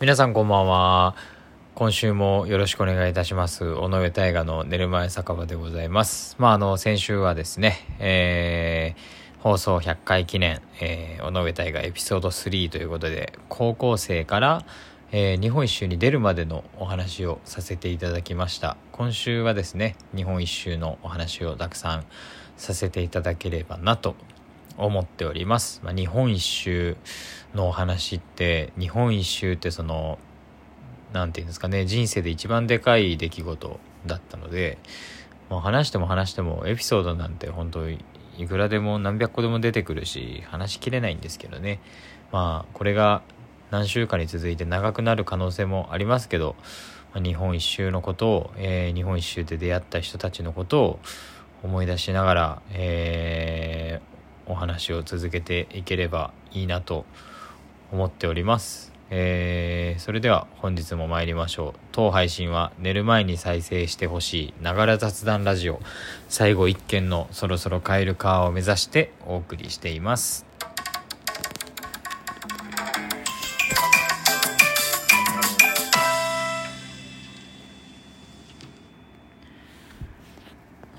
皆さんこんばんは。今週もよろしくお願いいたします。尾上大河の寝る前酒場でございます。まあ、あの、先週はですね、えー、放送100回記念、えー、尾上大河エピソード3ということで、高校生から、えー、日本一周に出るまでのお話をさせていただきました。今週はですね、日本一周のお話をたくさんさせていただければなと思っております。まあ、日本一周のお話って日本一周ってその何て言うんですかね人生で一番でかい出来事だったので、もう話しても話してもエピソードなんて本当いくらでも何百個でも出てくるし話しきれないんですけどねまあこれが何週間に続いて長くなる可能性もありますけど、まあ、日本一周のことを、えー、日本一周で出会った人たちのことを思い出しながら、え、お話を続けていければいいなと思っております。えー、それでは本日も参りましょう。当配信は寝る前に再生してほしいながら雑談ラジオ最後一件のそろそろ帰る川を目指してお送りしています。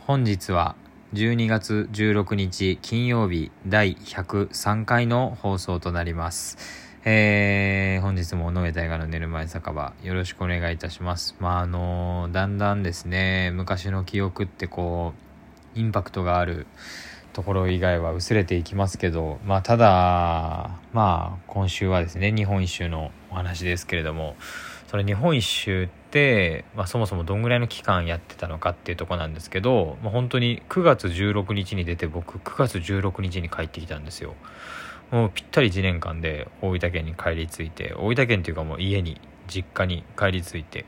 本日は12月16日金曜日第103回の放送となります。えー、本日も尾上大河の寝る前酒場よろしくお願いいたします。まああのだんだんですね、昔の記憶ってこう、インパクトがあるところ以外は薄れていきますけど、まあただ、まあ今週はですね、日本一周のお話ですけれども、それ日本一周って、まあ、そもそもどんぐらいの期間やってたのかっていうとこなんですけど、まあ、本当に9月16日に出て僕9月16日に帰ってきたんですよ。もうぴったり1年間で大分県に帰り着いて大分県っていうかもう家に実家に帰り着いて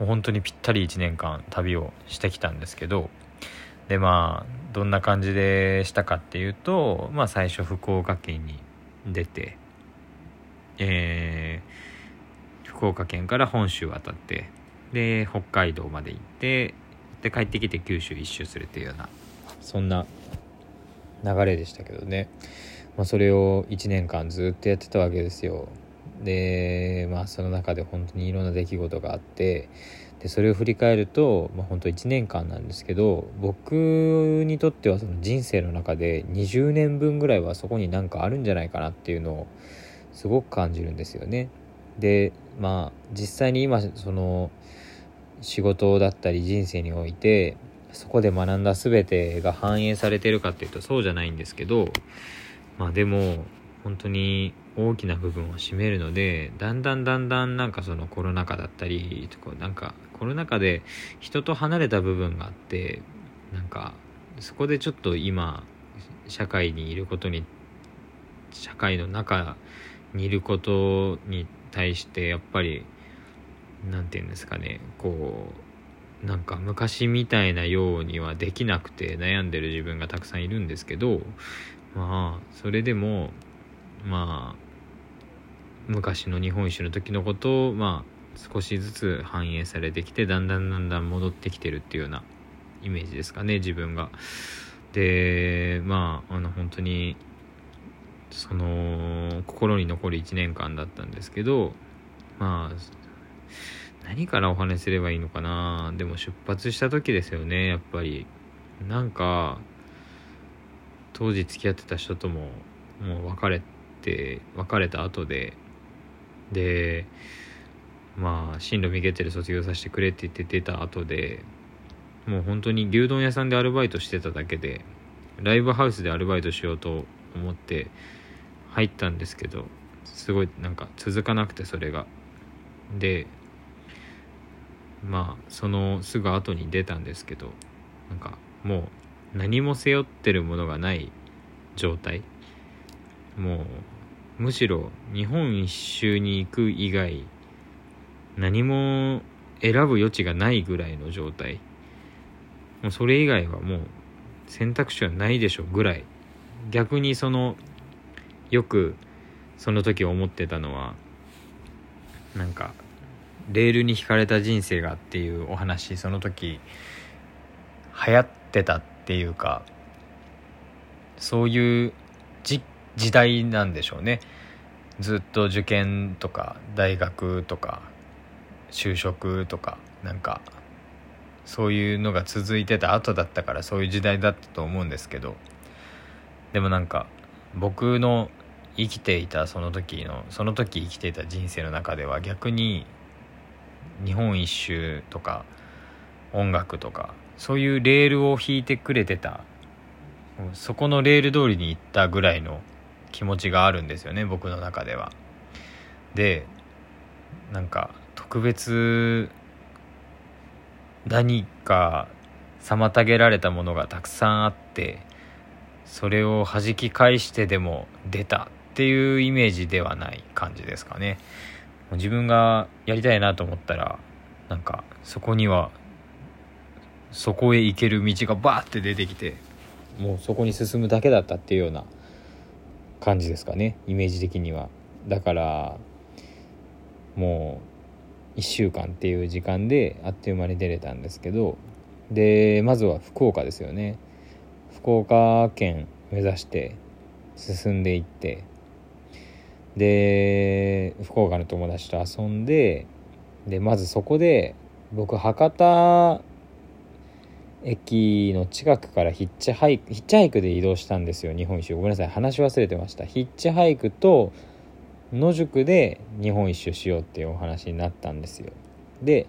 もう本当にぴったり1年間旅をしてきたんですけどでまあどんな感じでしたかっていうとまあ最初福岡県に出てえー福岡県から本州渡ってで北海道まで行ってで帰ってきて九州一周するっていうようなそんな流れでしたけどね、まあ、それを1年間ずっとやってたわけですよでまあその中で本当にいろんな出来事があってでそれを振り返ると、まあ、本当1年間なんですけど僕にとってはその人生の中で20年分ぐらいはそこになんかあるんじゃないかなっていうのをすごく感じるんですよね。でまあ実際に今その仕事だったり人生においてそこで学んだ全てが反映されてるかっていうとそうじゃないんですけどまあでも本当に大きな部分を占めるのでだんだんだんだんなんかそのコロナ禍だったりとかなんかコロナ禍で人と離れた部分があってなんかそこでちょっと今社会にいることに社会の中にいることに対してやっぱり何て言うんですかねこうなんか昔みたいなようにはできなくて悩んでる自分がたくさんいるんですけどまあそれでもまあ昔の日本一周の時のことをまあ少しずつ反映されてきてだんだんだんだん戻ってきてるっていうようなイメージですかね自分が。でまああの本当にその心に残る1年間だったんですけどまあ何からお話しすればいいのかな。でも出発した時ですよねやっぱり。なんか当時付き合ってた人とももう別れて別れた後で。でまあ進路見ゲテル卒業させてくれって言って出た後でもう本当に牛丼屋さんでアルバイトしてただけでライブハウスでアルバイトしようと思って入ったんですけどすごいなんか続かなくてそれが。でまあそのすぐ後に出たんですけどなんかもう何も背負ってるものがない状態。もうむしろ日本一周に行く以外何も選ぶ余地がないぐらいの状態。もうそれ以外はもう選択肢はないでしょぐらい。逆にそのよくその時思ってたのはなんかレールに引かれた人生がっていうお話その時流行ってたっていうかそういう時代なんでしょうね。ずっと受験とか大学とか就職とかなんかそういうのが続いてた後だったからそういう時代だったと思うんですけどでもなんか僕の生きていたその時のその時生きていた人生の中では逆に日本一周とか音楽とかそういうレールを引いてくれてたそこのレール通りに行ったぐらいの気持ちがあるんですよね僕の中では。でなんか特別何か妨げられたものがたくさんあってそれを弾き返してでも出たっていうイメージではない感じですかね。自分がやりたいなと思ったらなんかそこにはそこへ行ける道がバーって出てきてもうそこに進むだけだったっていうような感じですかね。イメージ的には。だからもう1週間っていう時間であっという間に出れたんですけどでまずは福岡ですよね。福岡県目指して進んでいってで福岡の友達と遊んででまずそこで僕博多駅の近くからヒッチハイクヒッチハイクで移動したんですよ日本一周。ごめんなさい話忘れてました。ヒッチハイクと野宿で日本一周しようっていうお話になったんですよ。で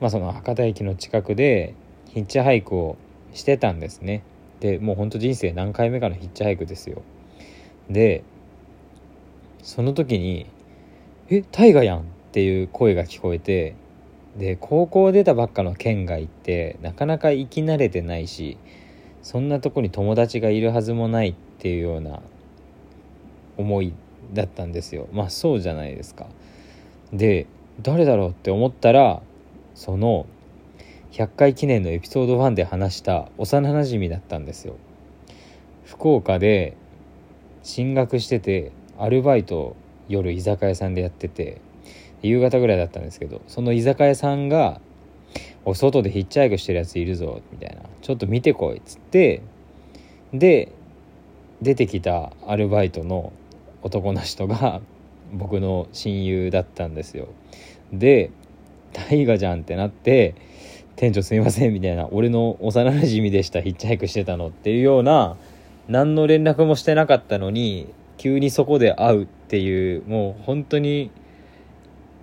まあその博多駅の近くでヒッチハイクをしてたんですね。でもうほんと人生何回目かのヒッチハイクですよでその時に「え大河やん!」っていう声が聞こえてで高校出たばっかの県外ってなかなか行き慣れてないしそんなとこに友達がいるはずもないっていうような思いだったんですよまあそうじゃないですかで誰だろうって思ったらその100回記念のエピソード1で話した幼なじみだったんですよ。福岡で進学しててアルバイト夜居酒屋さんでやってて夕方ぐらいだったんですけどその居酒屋さんが「お外でヒッチハイクしてるやついるぞ」みたいな「ちょっと見てこい」っつってで出てきたアルバイトの男の人が僕の親友だったんですよ。で大河じゃんってなって店長すみませんみたいな俺の幼なじみでしたヒッチハイクしてたのっていうような何の連絡もしてなかったのに急にそこで会うっていうもう本当に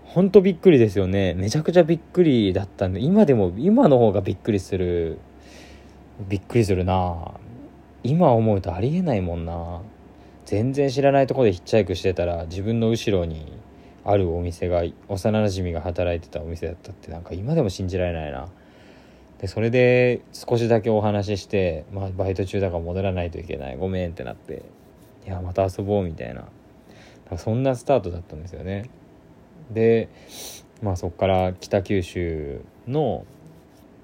本当びっくりですよね。めちゃくちゃびっくりだったんで今でも今の方がびっくりするびっくりするな。今思うとありえないもんな。全然知らないとこでヒッチハイクしてたら自分の後ろにあるお店が幼なじみが働いてたお店だったってなんか今でも信じられないな。でそれで少しだけお話しして、まあ、バイト中だから戻らないといけない。ごめんってなって。いやまた遊ぼうみたいな。そんなスタートだったんですよね。でまあそこから北九州の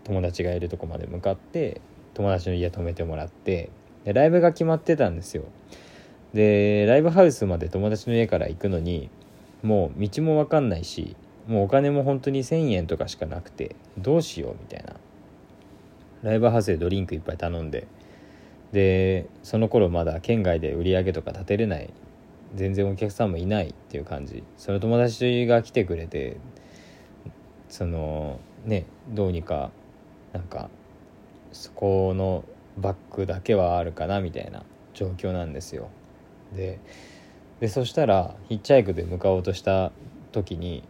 友達がいるとこまで向かって友達の家泊めてもらってでライブが決まってたんですよ。でライブハウスまで友達の家から行くのにもう道も分かんないしもうお金も本当に1,000円とかしかなくてどうしようみたいな。ライブハウスでドリンクいっぱい頼んででその頃まだ県外で売り上げとか立てれない全然お客さんもいないっていう感じ。その友達が来てくれてそのねどうにかなんかそこのバッグだけはあるかなみたいな状況なんですよ。ででそしたらヒッチハイクで向かおうとした時に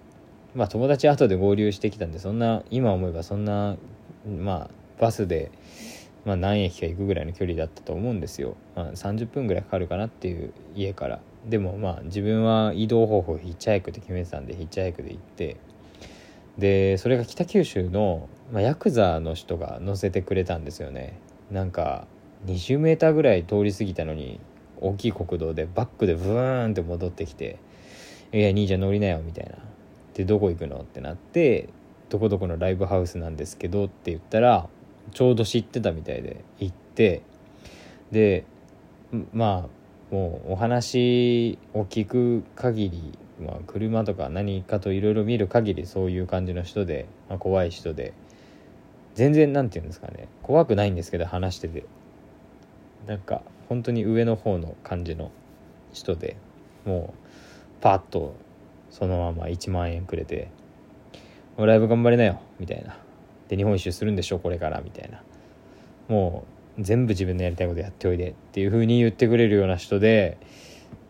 まあ友達後で合流してきたんでそんな今思えばそんなまあバスで、まあ、何駅か行くぐらいの距離だったと思うんですよ、まあ、30分ぐらいかかるかなっていう家から。でもまあ自分は移動方法ヒッチハイクって決めてたんでヒッチハイクで行って。でそれが北九州の、まあ、ヤクザの人が乗せてくれたんですよね。なんか 20m ぐらい通り過ぎたのに大きい国道でバックでブーンって戻ってきて「いや兄ちゃん乗りなよ」みたいな「でどこ行くの?」ってなって「どこどこのライブハウスなんですけど」って言ったらちょうど知ってたみたいで行ってでまあもうお話を聞く限り、まあ、車とか何かといろいろ見る限りそういう感じの人で、まあ、怖い人で全然なんて言うんですかね。怖くないんですけど話してて。なんか本当に上の方の感じの人でもうパッとそのまま1万円くれて「ライブ頑張りなよ」みたいな。で日本一周するんでしょこれからみたいな。もう全部自分のやりたいことやっておいでっていう風に言ってくれるような人で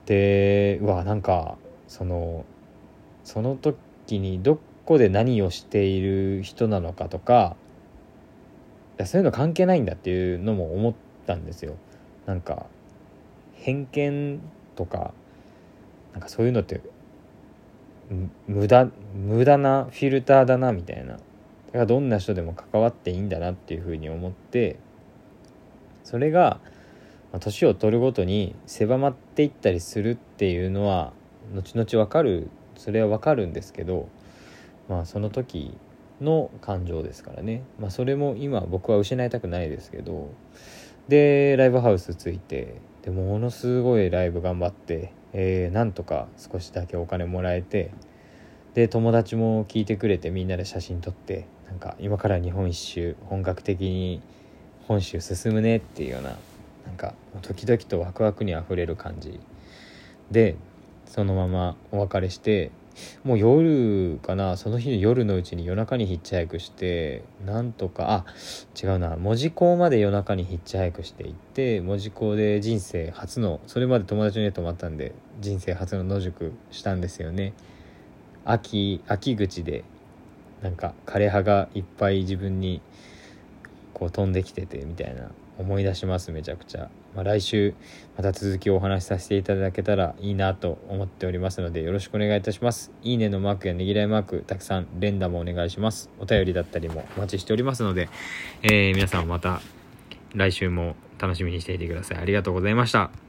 でうわなんかそのその時にどこで何をしている人なのかとかそういうの関係ないんだっていうのも思ったんですよ。なんか偏見とかなんかそういうのって無駄無駄なフィルターだなみたいな。だからどんな人でも関わっていいんだなっていうふうに思ってそれが年を取るごとに狭まっていったりするっていうのは後々わかるそれはわかるんですけどまあその時の感情ですからね。まあそれも今僕は失いたくないですけどでライブハウスついてでものすごいライブ頑張ってえー、なんとか少しだけお金もらえてで友達も聞いてくれてみんなで写真撮ってなんか今から日本一周本格的に本州進むねっていうようななんか時々とワクワクにあふれる感じ。でそのままお別れしてもう夜かなその日の夜のうちに夜中にヒッチハイクしてなんとかあ違うな門司港まで夜中にヒッチハイクしていって門司港で人生初のそれまで友達の家泊まったんで人生初の野宿したんですよね。秋秋口でなんか枯葉がいっぱい自分にこう飛んできててみたいな思い出しますめちゃくちゃ、まあ、来週また続きをお話しさせていただけたらいいなと思っておりますのでよろしくお願いいたします。いいねのマークやねぎらいマークたくさん連打もお願いします。お便りだったりもお待ちしておりますので、えー、皆さんまた来週も楽しみにしていてください。ありがとうございました。